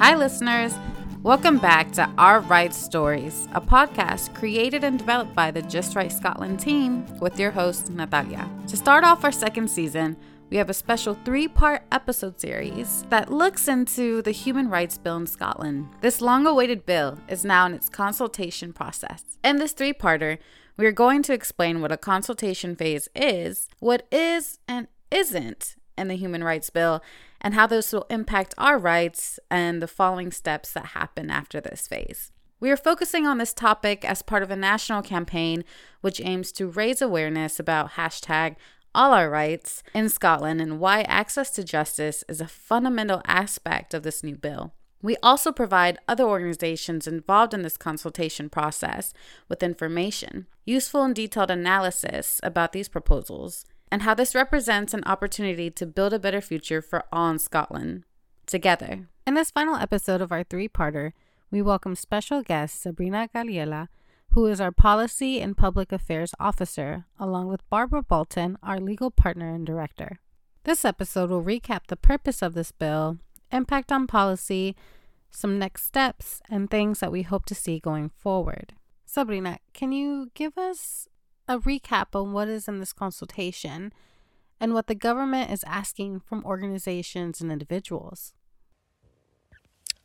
Hi, listeners. Welcome back to Our Rights Stories, a podcast created and developed by the Just Right Scotland team with your host, Natalia. To start off our second season, we have a special three part episode series that looks into the Human Rights Bill in Scotland. This long awaited bill is now in its consultation process. In this three parter, we are going to explain what a consultation phase is, what is and isn't in the Human Rights Bill, and how this will impact our rights and the following steps that happen after this phase. We are focusing on this topic as part of a national campaign which aims to raise awareness about hashtag all our rights in Scotland and why access to justice is a fundamental aspect of this new bill. We also provide other organizations involved in this consultation process with information, useful and detailed analysis about these proposals, and how this represents an opportunity to build a better future for all in Scotland together. In this final episode of our three parter, we welcome special guest Sabrina Galella, who is our Policy and Public Affairs Officer, along with Barbara Bolton, our legal partner and director. This episode will recap the purpose of this bill, impact on policy, some next steps, and things that we hope to see going forward. Sabrina, can you give us a recap on what is in this consultation and what the government is asking from organizations and individuals.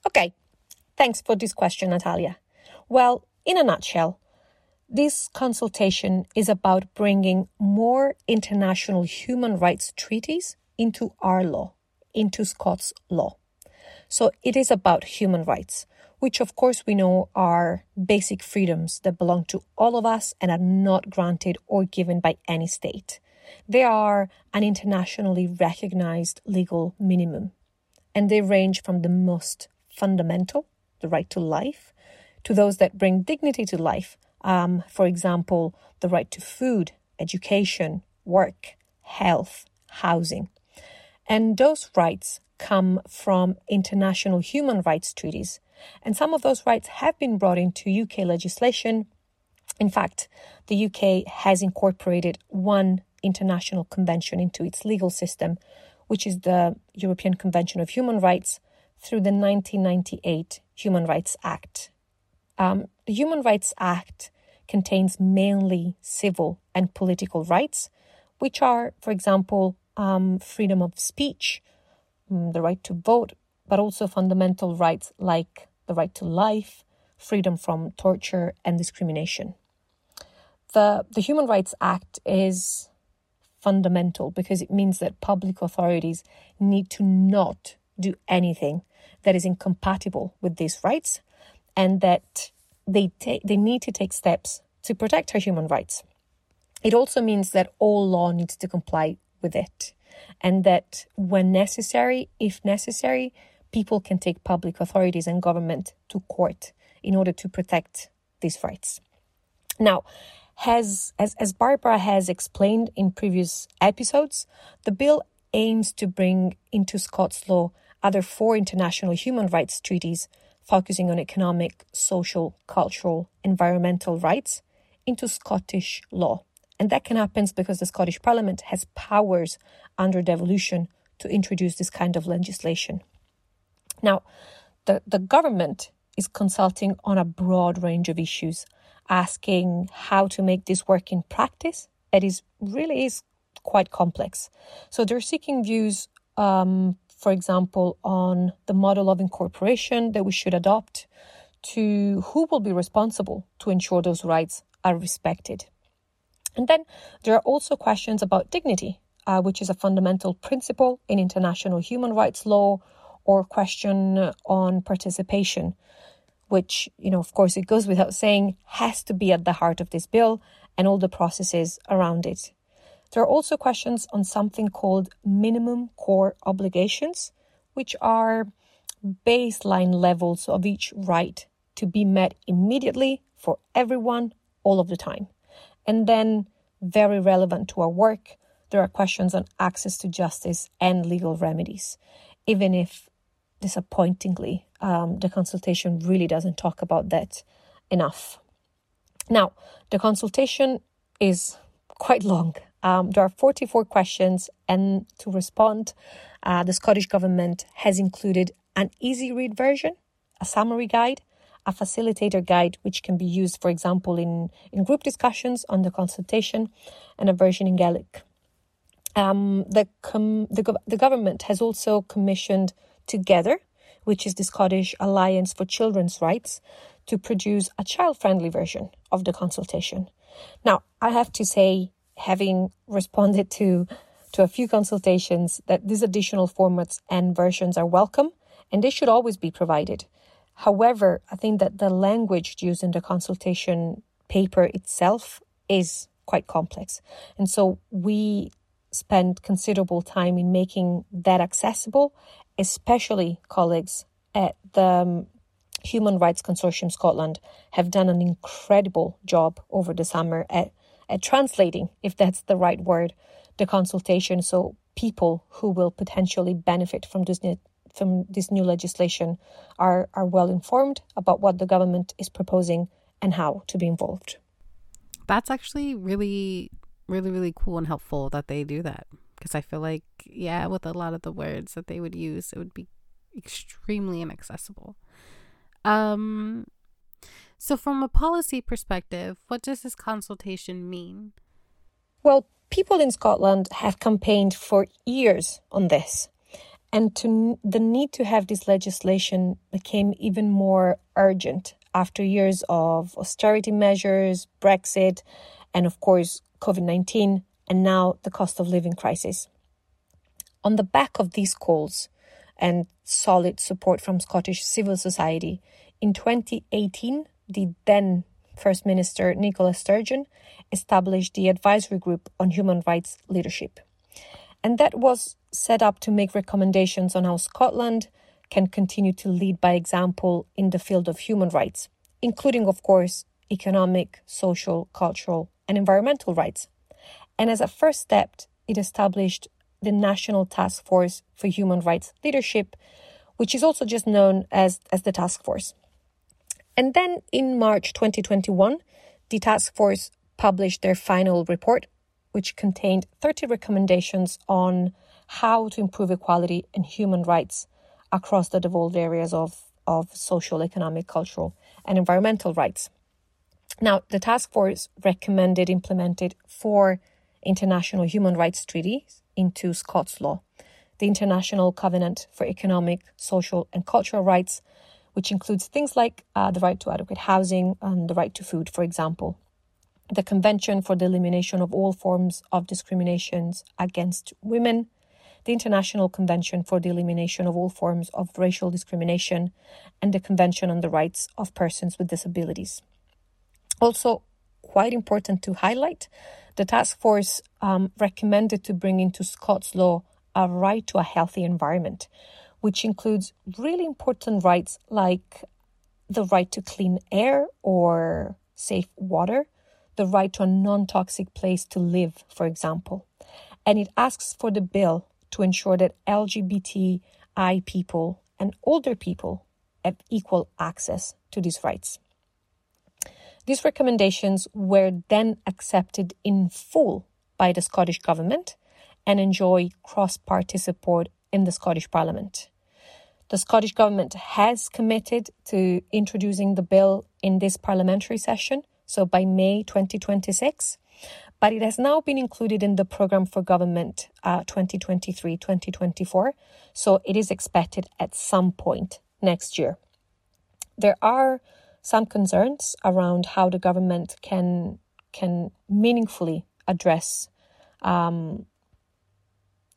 Okay, thanks for this question, Natalia. Well, in a nutshell, this consultation is about bringing more international human rights treaties into our law, into Scots law. So it is about human rights, which of course we know are basic freedoms that belong to all of us and are not granted or given by any state. They are an internationally recognized legal minimum, and they range from the most fundamental, the right to life, to those that bring dignity to life, um, for example, the right to food, education, work, health, housing. And those rights come from international human rights treaties and some of those rights have been brought into UK legislation. In fact, the UK has incorporated one international convention into its legal system, which is the European Convention of Human Rights through the 1998 Human Rights Act. Um, the Human Rights Act contains mainly civil and political rights, which are, for example, um, freedom of speech, mm, the right to vote, but also fundamental rights like the right to life, freedom from torture and discrimination. The, the Human Rights Act is fundamental because it means that public authorities need to not do anything that is incompatible with these rights and that they, ta- they need to take steps to protect our human rights. It also means that all law needs to comply with it and that when necessary, if necessary, people can take public authorities and government to court in order to protect these rights. Now, has, as, as Barbara has explained in previous episodes, the bill aims to bring into Scots law other four international human rights treaties focusing on economic, social, cultural, environmental rights into Scottish law. And that can happen because the Scottish Parliament has powers under devolution to introduce this kind of legislation. Now, the, the government is consulting on a broad range of issues, asking how to make this work in practice. It is really is quite complex. So they're seeking views, um, for example, on the model of incorporation that we should adopt, to who will be responsible to ensure those rights are respected. And then there are also questions about dignity, uh, which is a fundamental principle in international human rights law, or question on participation, which, you know, of course, it goes without saying, has to be at the heart of this bill and all the processes around it. There are also questions on something called minimum core obligations, which are baseline levels of each right to be met immediately for everyone all of the time. And then, very relevant to our work, there are questions on access to justice and legal remedies, even if disappointingly, um, the consultation really doesn't talk about that enough. Now, the consultation is quite long. Um, there are 44 questions, and to respond, uh, the Scottish Government has included an easy read version, a summary guide, a facilitator guide, which can be used, for example, in, in group discussions on the consultation, and a version in Gaelic. Um, the, com- the, the government has also commissioned Together, which is the Scottish Alliance for Children's Rights, to produce a child friendly version of the consultation. Now, I have to say, having responded to, to a few consultations, that these additional formats and versions are welcome and they should always be provided. However, I think that the language used in the consultation paper itself is quite complex. And so we spend considerable time in making that accessible, especially colleagues at the um, Human Rights Consortium Scotland have done an incredible job over the summer at, at translating, if that's the right word, the consultation so people who will potentially benefit from this new, from this new legislation are, are well informed about what the government is proposing and how to be involved. That's actually really really, really cool and helpful that they do that. Because I feel like, yeah, with a lot of the words that they would use, it would be extremely inaccessible. Um, so, from a policy perspective, what does this consultation mean? Well, people in Scotland have campaigned for years on this. And to, the need to have this legislation became even more urgent after years of austerity measures, Brexit, and of course, COVID 19, and now the cost of living crisis. On the back of these calls and solid support from Scottish civil society, in 2018, the then First Minister Nicola Sturgeon established the Advisory Group on Human Rights Leadership. And that was set up to make recommendations on how Scotland can continue to lead by example in the field of human rights, including, of course, economic, social, cultural, and environmental rights. And as a first step, it established the National Task Force for Human Rights Leadership, which is also just known as, as the Task Force. And then in March 2021, the Task Force published their final report, which contained 30 recommendations on how to improve equality and human rights across the devolved areas of, of social, economic, cultural, and environmental rights. Now, the task force recommended implemented four international human rights treaties into Scots law the International Covenant for Economic, Social, and Cultural Rights, which includes things like uh, the right to adequate housing and the right to food, for example. The Convention for the Elimination of All Forms of Discriminations Against Women, the International Convention for the Elimination of All Forms of Racial Discrimination, and the Convention on the Rights of Persons with Disabilities. Also, quite important to highlight, the task force um, recommended to bring into Scots law a right to a healthy environment, which includes really important rights like the right to clean air or safe water, the right to a non toxic place to live, for example. And it asks for the bill to ensure that LGBTI people and older people have equal access to these rights. These recommendations were then accepted in full by the Scottish Government and enjoy cross party support in the Scottish Parliament. The Scottish Government has committed to introducing the bill in this parliamentary session, so by May 2026, but it has now been included in the Programme for Government 2023 uh, 2024, so it is expected at some point next year. There are some concerns around how the government can can meaningfully address um,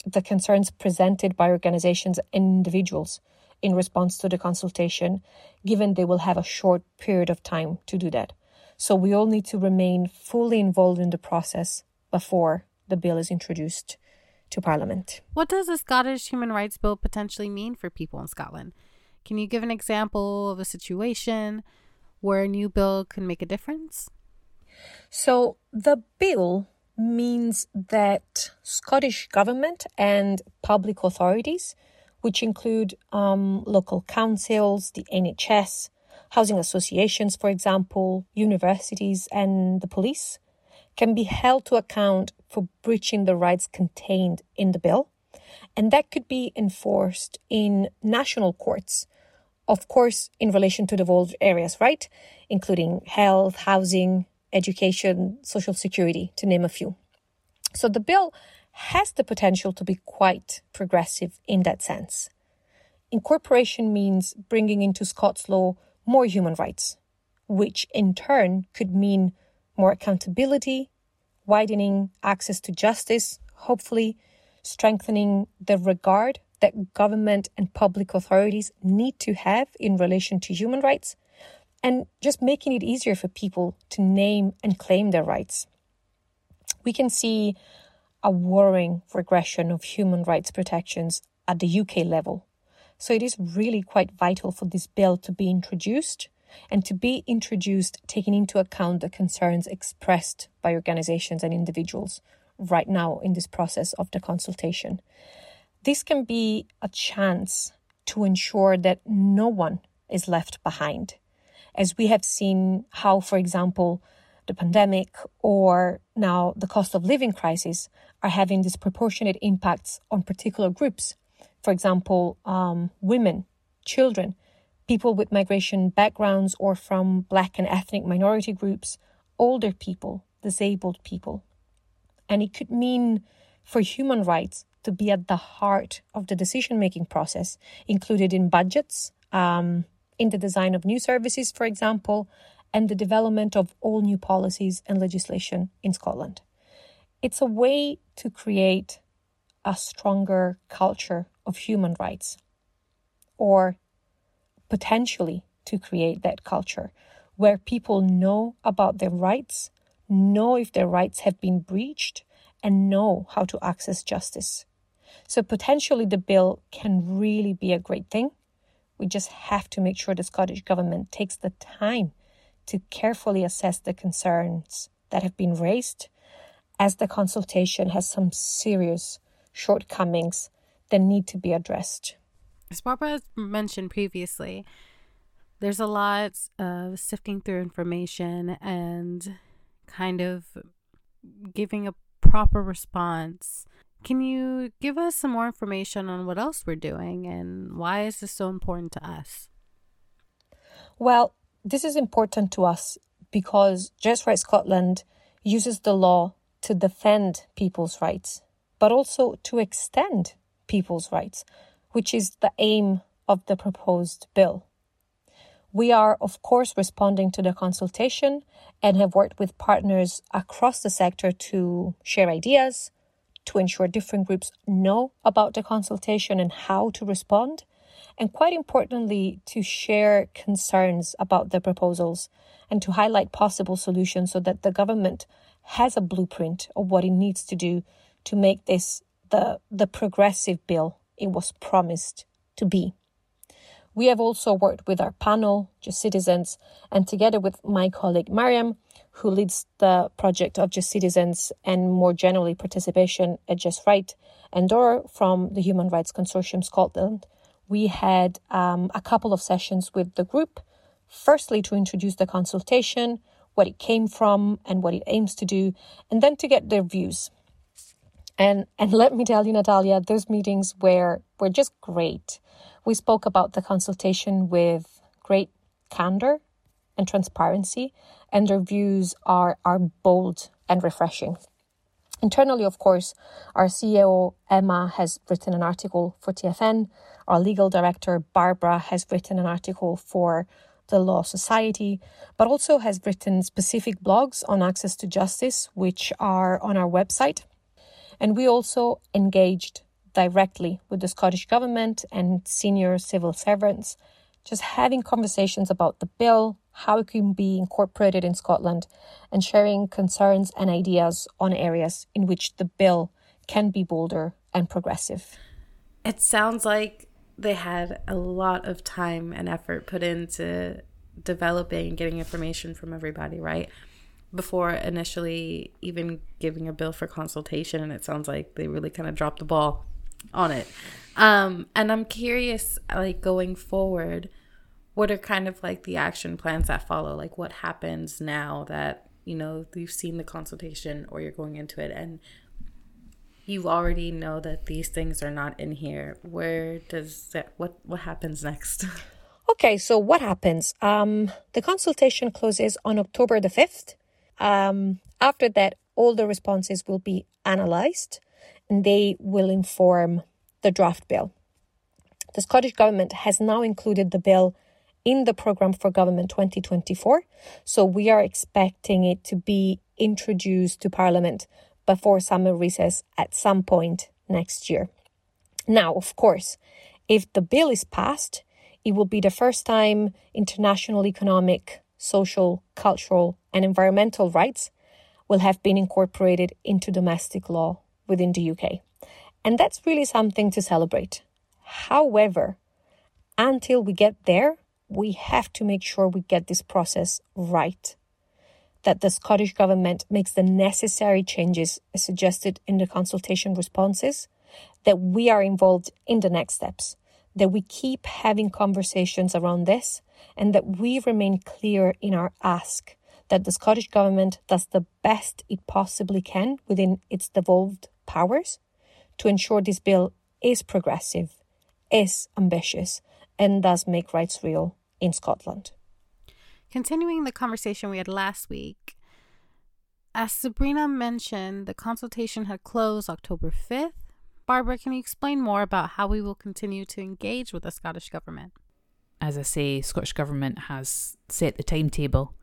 the concerns presented by organizations and individuals in response to the consultation, given they will have a short period of time to do that. So we all need to remain fully involved in the process before the bill is introduced to Parliament. What does the Scottish Human Rights Bill potentially mean for people in Scotland? Can you give an example of a situation where a new bill can make a difference? So the bill means that Scottish government and public authorities, which include um, local councils, the NHS, housing associations, for example, universities, and the police, can be held to account for breaching the rights contained in the bill And that could be enforced in national courts, of course, in relation to the devolved areas, right? Including health, housing, education, social security, to name a few. So the bill has the potential to be quite progressive in that sense. Incorporation means bringing into Scots law more human rights, which in turn could mean more accountability, widening access to justice, hopefully strengthening the regard that government and public authorities need to have in relation to human rights, and just making it easier for people to name and claim their rights. We can see a worrying regression of human rights protections at the UK level. So it is really quite vital for this bill to be introduced and to be introduced taking into account the concerns expressed by organizations and individuals right now in this process of the consultation. This can be a chance to ensure that no one is left behind. As we have seen how, for example, the pandemic or now the cost of living crisis are having disproportionate impacts on particular groups. For example, um, women, children, people with migration backgrounds or from Black and ethnic minority groups, older people, disabled people. And it could mean for human rights to be at the heart of the decision making process, included in budgets, um, in the design of new services, for example, and the development of all new policies and legislation in Scotland. It's a way to create a stronger culture of human rights, or potentially to create that culture where people know about their rights, know if their rights have been breached, and know how to access justice. So, potentially, the bill can really be a great thing. We just have to make sure the Scottish Government takes the time to carefully assess the concerns that have been raised, as the consultation has some serious shortcomings that need to be addressed. As Barbara mentioned previously, there's a lot of sifting through information and kind of giving a proper response. Can you give us some more information on what else we're doing and why is this so important to us? Well, this is important to us because Just Right Scotland uses the law to defend people's rights, but also to extend people's rights which is the aim of the proposed bill. We are, of course, responding to the consultation and have worked with partners across the sector to share ideas, to ensure different groups know about the consultation and how to respond, and quite importantly, to share concerns about the proposals and to highlight possible solutions so that the government has a blueprint of what it needs to do to make this the, the progressive bill it was promised to be. We have also worked with our panel, Just Citizens, and together with my colleague Mariam, who leads the project of Just Citizens and more generally participation at Just Right, and Dora from the Human Rights Consortium Scotland, we had um, a couple of sessions with the group. Firstly, to introduce the consultation, what it came from, and what it aims to do, and then to get their views. And and let me tell you, Natalia, those meetings were were just great. We spoke about the consultation with great candor and transparency, and their views are are bold and refreshing. Internally, of course, our CEO Emma has written an article for TFN. Our legal director Barbara has written an article for the Law Society, but also has written specific blogs on access to justice, which are on our website and we also engaged directly with the Scottish Government and senior civil servants, just having conversations about the bill, how it can be incorporated in Scotland, and sharing concerns and ideas on areas in which the bill can be bolder and progressive. It sounds like they had a lot of time and effort put into developing and getting information from everybody, right? before initially even giving a bill for consultation and it sounds like they really kind of dropped the ball on it um and i'm curious like going forward what are kind of like the action plans that follow like what happens now that you know you've seen the consultation or you're going into it and you already know that these things are not in here. Where does that, what what happens next? Okay, so what happens? Um, the consultation closes on October the 5th. Um, after that, all the responses will be analysed and they will inform the draft bill. The Scottish Government has now included the bill in the Programme for Government 2024, so we are expecting it to be introduced to Parliament before summer recess at some point next year. Now, of course, if the bill is passed, it will be the first time international economic, social, cultural, and environmental rights will have been incorporated into domestic law within the UK. And that's really something to celebrate. However, until we get there, we have to make sure we get this process right. That the Scottish Government makes the necessary changes suggested in the consultation responses, that we are involved in the next steps, that we keep having conversations around this, and that we remain clear in our ask that the Scottish Government does the best it possibly can within its devolved powers to ensure this bill is progressive, is ambitious, and does make rights real in Scotland. Continuing the conversation we had last week, as Sabrina mentioned, the consultation had closed October 5th. Barbara, can you explain more about how we will continue to engage with the Scottish Government? As I say, Scottish Government has set the timetable,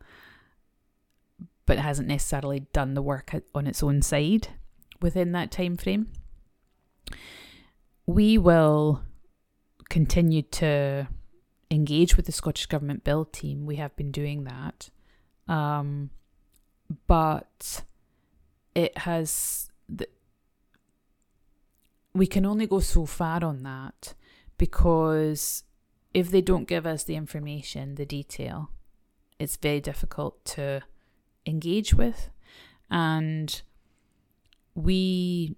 but hasn't necessarily done the work on its own side within that time frame. We will continue to engage with the Scottish Government Build team. We have been doing that. Um, but it has. We can only go so far on that because if they don't give us the information, the detail, it's very difficult to engage with. And we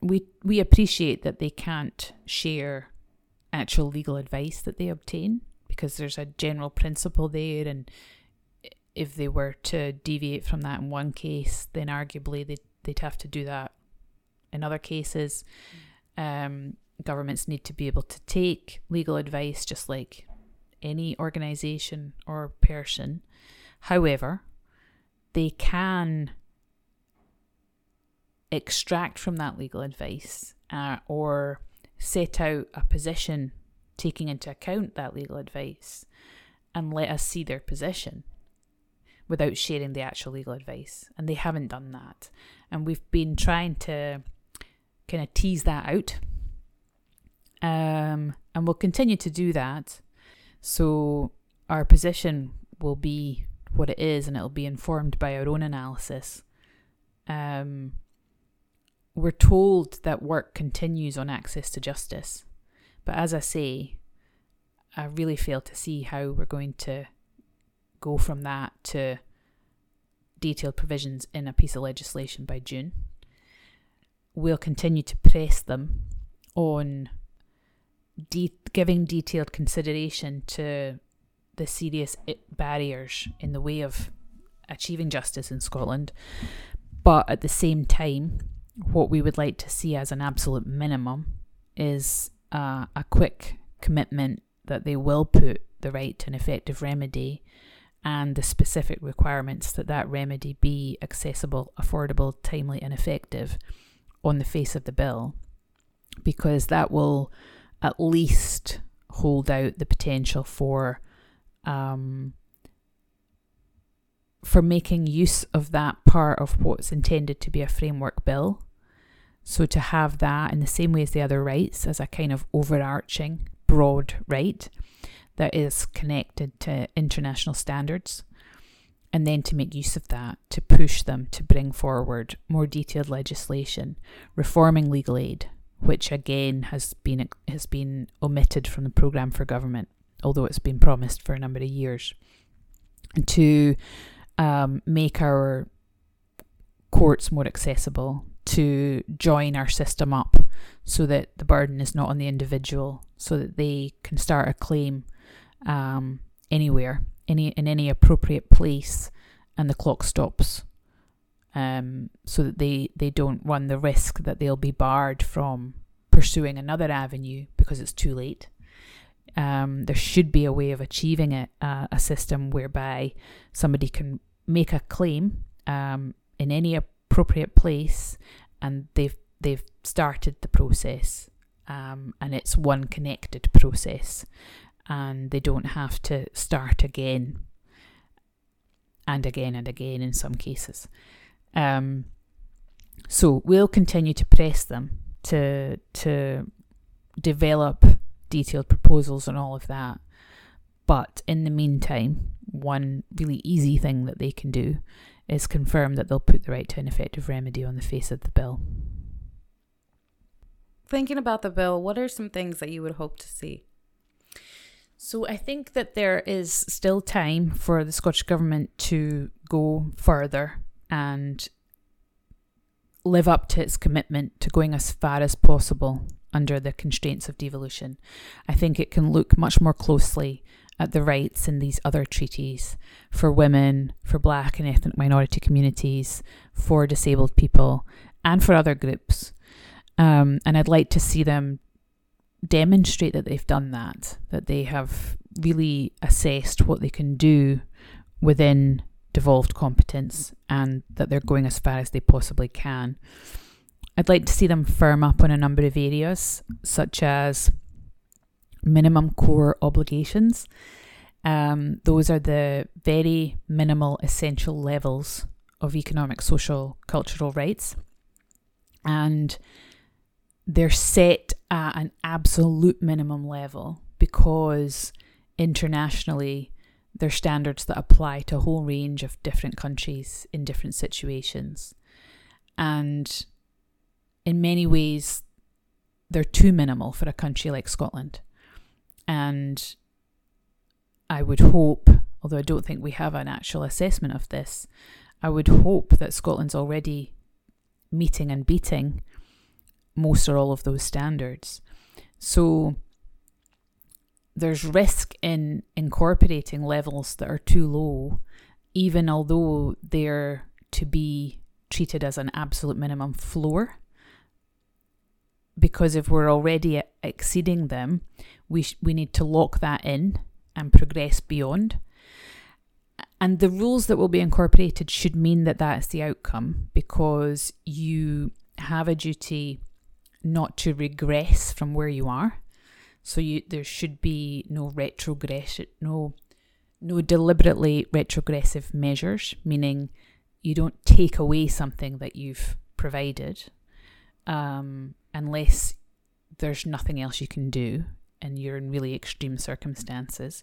we we appreciate that they can't share actual legal advice that they obtain because there's a general principle there and if they were to deviate from that in one case then arguably they'd, they'd have to do that in other cases. Um, governments need to be able to take legal advice just like any organization or person. However they can extract from that legal advice uh, or set out a position taking into account that legal advice and let us see their position without sharing the actual legal advice. And they haven't done that. And we've been trying to kind of tease that out. Um, and we'll continue to do that. So our position will be what it is and it'll be informed by our own analysis. Um, we're told that work continues on access to justice. But as I say, I really fail to see how we're going to go from that to detailed provisions in a piece of legislation by June. We'll continue to press them on de- giving detailed consideration to the serious barriers in the way of achieving justice in Scotland. But at the same time, what we would like to see as an absolute minimum is uh, a quick commitment that they will put the right to an effective remedy and the specific requirements that that remedy be accessible, affordable, timely, and effective on the face of the bill, because that will at least hold out the potential for um, for making use of that part of what's intended to be a framework bill. So to have that in the same way as the other rights as a kind of overarching broad right that is connected to international standards. And then to make use of that to push them to bring forward more detailed legislation, reforming legal aid, which again has been has been omitted from the programme for government, although it's been promised for a number of years. To um, make our courts more accessible, to join our system up so that the burden is not on the individual, so that they can start a claim um, anywhere, any in any appropriate place, and the clock stops um, so that they, they don't run the risk that they'll be barred from pursuing another avenue because it's too late. Um, there should be a way of achieving it, uh, a system whereby somebody can make a claim um, in any appropriate place, and they've they've started the process, um, and it's one connected process, and they don't have to start again and again and again in some cases. Um, so we'll continue to press them to to develop detailed proposals and all of that. But in the meantime, one really easy thing that they can do is confirm that they'll put the right to an effective remedy on the face of the bill. Thinking about the bill, what are some things that you would hope to see? So I think that there is still time for the Scottish Government to go further and live up to its commitment to going as far as possible under the constraints of devolution. I think it can look much more closely at the rights in these other treaties for women, for black and ethnic minority communities, for disabled people, and for other groups. Um, and I'd like to see them demonstrate that they've done that, that they have really assessed what they can do within devolved competence and that they're going as far as they possibly can. I'd like to see them firm up on a number of areas, such as minimum core obligations. Um, those are the very minimal essential levels of economic, social, cultural rights. And they're set at an absolute minimum level because internationally they're standards that apply to a whole range of different countries in different situations. And in many ways, they're too minimal for a country like Scotland. And I would hope, although I don't think we have an actual assessment of this, I would hope that Scotland's already meeting and beating most or all of those standards. So there's risk in incorporating levels that are too low, even although they're to be treated as an absolute minimum floor because if we're already exceeding them, we sh- we need to lock that in and progress beyond. And the rules that will be incorporated should mean that that is the outcome because you have a duty not to regress from where you are. So you there should be no retrogression, no no deliberately retrogressive measures, meaning you don't take away something that you've provided. Um, unless there's nothing else you can do and you're in really extreme circumstances.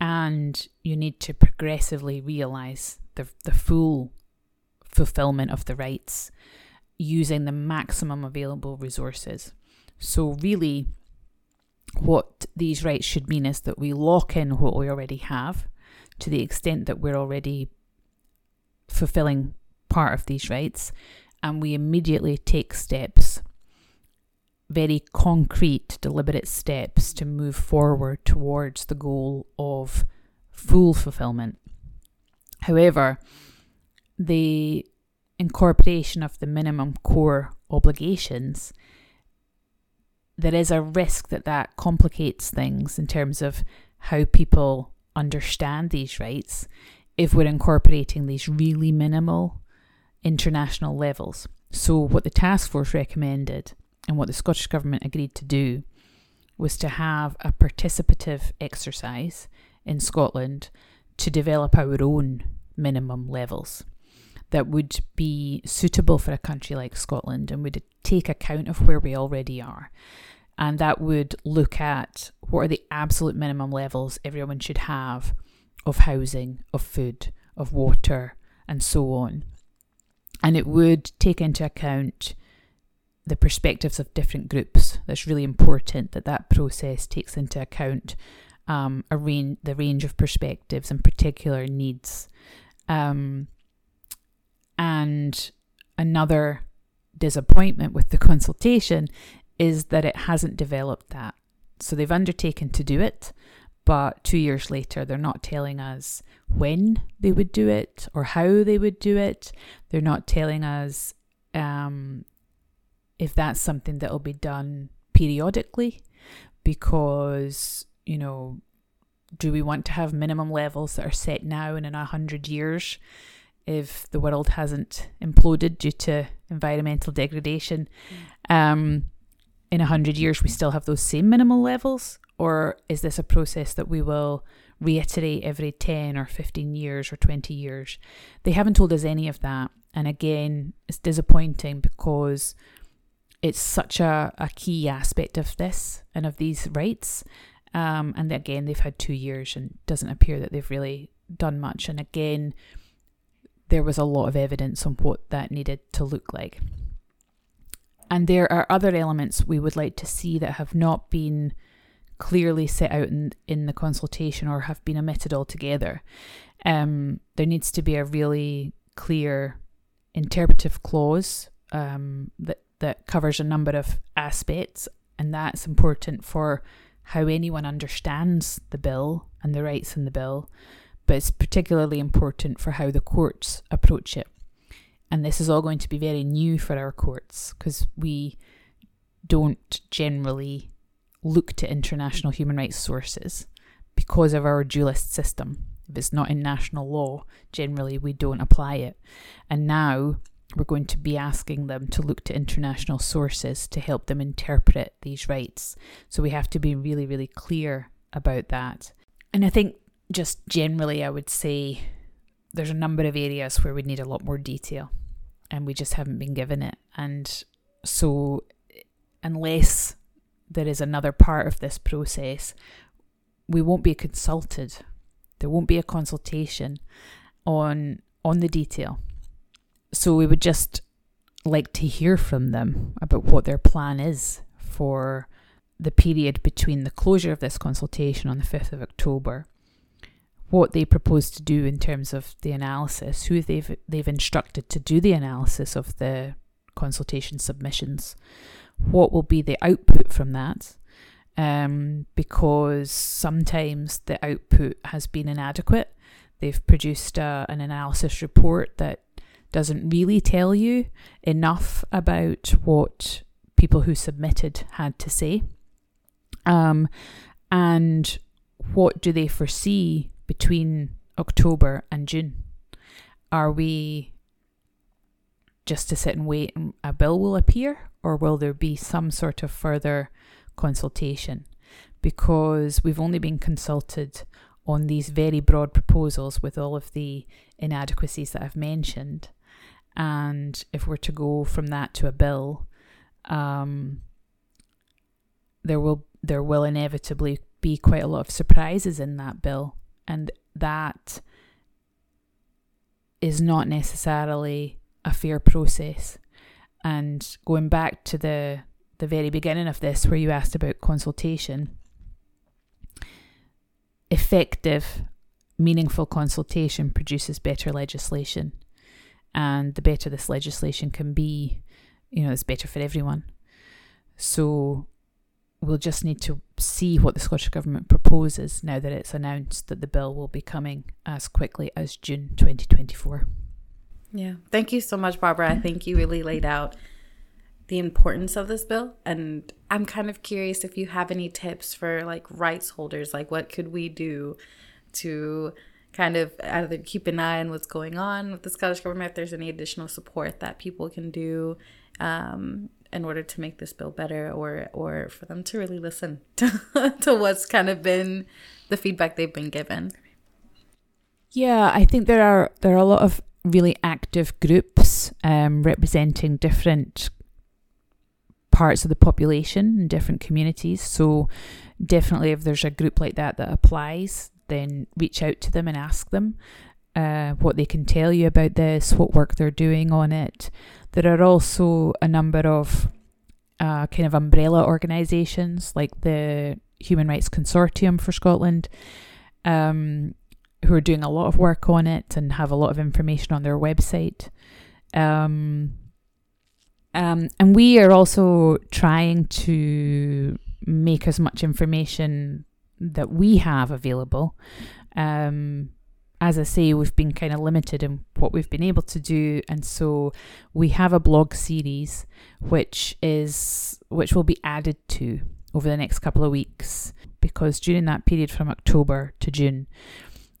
And you need to progressively realize the, the full fulfillment of the rights using the maximum available resources. So, really, what these rights should mean is that we lock in what we already have to the extent that we're already fulfilling part of these rights, and we immediately take steps very concrete, deliberate steps to move forward towards the goal of full fulfillment. However, the incorporation of the minimum core obligations, there is a risk that that complicates things in terms of how people understand these rights if we're incorporating these really minimal international levels. So, what the task force recommended and what the Scottish Government agreed to do was to have a participative exercise in Scotland to develop our own minimum levels that would be suitable for a country like Scotland and would take account of where we already are. And that would look at what are the absolute minimum levels everyone should have of housing, of food, of water, and so on. And it would take into account the perspectives of different groups. That's really important that that process takes into account um, a range, the range of perspectives and particular needs. Um, and another disappointment with the consultation is that it hasn't developed that. So they've undertaken to do it, but two years later, they're not telling us when they would do it or how they would do it. They're not telling us um, if that's something that will be done periodically because, you know, do we want to have minimum levels that are set now and in a hundred years if the world hasn't imploded due to environmental degradation? Mm. Um, in a hundred years, we still have those same minimal levels, or is this a process that we will reiterate every 10 or 15 years or 20 years? They haven't told us any of that. And again, it's disappointing because it's such a, a key aspect of this and of these rights. Um, and again, they've had two years and doesn't appear that they've really done much. And again, there was a lot of evidence on what that needed to look like. And there are other elements we would like to see that have not been clearly set out in, in the consultation or have been omitted altogether. Um, there needs to be a really clear interpretive clause um, that that covers a number of aspects, and that's important for how anyone understands the bill and the rights in the bill, but it's particularly important for how the courts approach it. And this is all going to be very new for our courts because we don't generally look to international human rights sources because of our dualist system. If it's not in national law, generally we don't apply it. And now we're going to be asking them to look to international sources to help them interpret these rights. So we have to be really, really clear about that. And I think just generally, I would say there's a number of areas where we need a lot more detail and we just haven't been given it. And so, unless there is another part of this process, we won't be consulted. There won't be a consultation on on the detail. So we would just like to hear from them about what their plan is for the period between the closure of this consultation on the 5th of October, what they propose to do in terms of the analysis, who they've they've instructed to do the analysis of the consultation submissions, what will be the output from that, um, because sometimes the output has been inadequate. They've produced an analysis report that doesn't really tell you enough about what people who submitted had to say. Um, and what do they foresee between October and June? Are we just to sit and wait and a bill will appear, or will there be some sort of further consultation? Because we've only been consulted on these very broad proposals with all of the inadequacies that I've mentioned. And if we're to go from that to a bill, um, there will there will inevitably be quite a lot of surprises in that bill, and that is not necessarily a fair process. And going back to the the very beginning of this, where you asked about consultation, effective, meaningful consultation produces better legislation and the better this legislation can be, you know, it's better for everyone. So we'll just need to see what the Scottish Government proposes now that it's announced that the bill will be coming as quickly as June 2024. Yeah. Thank you so much, Barbara. I think you really laid out the importance of this bill. And I'm kind of curious if you have any tips for like rights holders. Like, what could we do to kind of either keep an eye on what's going on with the Scottish government, if there's any additional support that people can do um, in order to make this bill better, or or for them to really listen to, to what's kind of been the feedback they've been given. Yeah, I think there are there are a lot of really active groups um, representing different parts of the population and different communities. So definitely, if there's a group like that that applies, then reach out to them and ask them uh, what they can tell you about this, what work they're doing on it. There are also a number of uh, kind of umbrella organisations like the Human Rights Consortium for Scotland, um, who are doing a lot of work on it and have a lot of information on their website. Um, um, and we are also trying to make as much information that we have available. Um, as I say, we've been kind of limited in what we've been able to do, and so we have a blog series which is which will be added to over the next couple of weeks because during that period from October to June,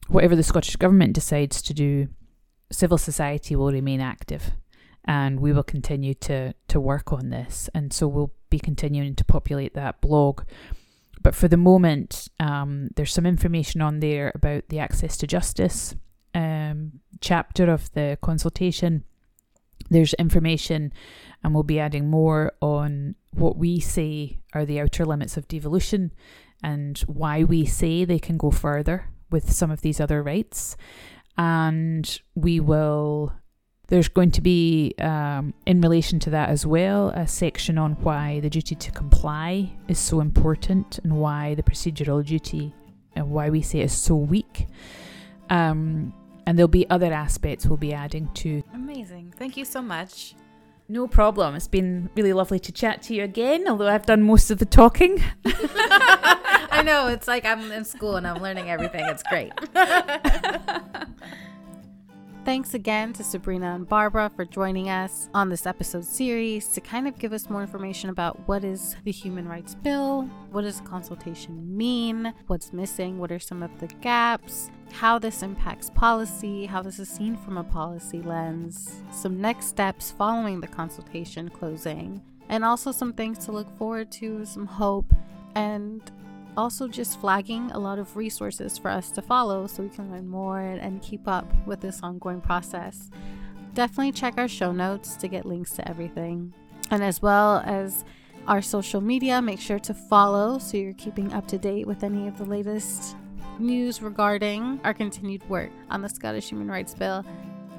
whatever the Scottish Government decides to do, civil society will remain active and we will continue to, to work on this. And so we'll be continuing to populate that blog. But for the moment, um, there's some information on there about the Access to Justice um, chapter of the consultation. There's information, and we'll be adding more on what we say are the outer limits of devolution and why we say they can go further with some of these other rights. And we will, there's going to be, um, in relation to that as well, a section on why the duty to comply is so important and why the procedural duty and why we say it's so weak. Um, and there'll be other aspects we'll be adding to. Amazing. Thank you so much. No problem. It's been really lovely to chat to you again, although I've done most of the talking. I know. It's like I'm in school and I'm learning everything. It's great. Thanks again to Sabrina and Barbara for joining us on this episode series to kind of give us more information about what is the Human Rights Bill, what does consultation mean, what's missing, what are some of the gaps, how this impacts policy, how this is seen from a policy lens, some next steps following the consultation closing, and also some things to look forward to, some hope, and also just flagging a lot of resources for us to follow so we can learn more and keep up with this ongoing process. Definitely check our show notes to get links to everything. And as well as our social media, make sure to follow so you're keeping up to date with any of the latest news regarding our continued work on the Scottish Human Rights Bill.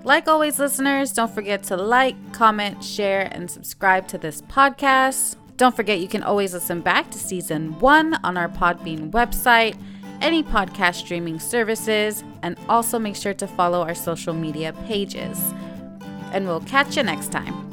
Like always, listeners, don't forget to like, comment, share, and subscribe to this podcast. Don't forget you can always listen back to season one on our Podbean website, any podcast streaming services, and also make sure to follow our social media pages. And we'll catch you next time.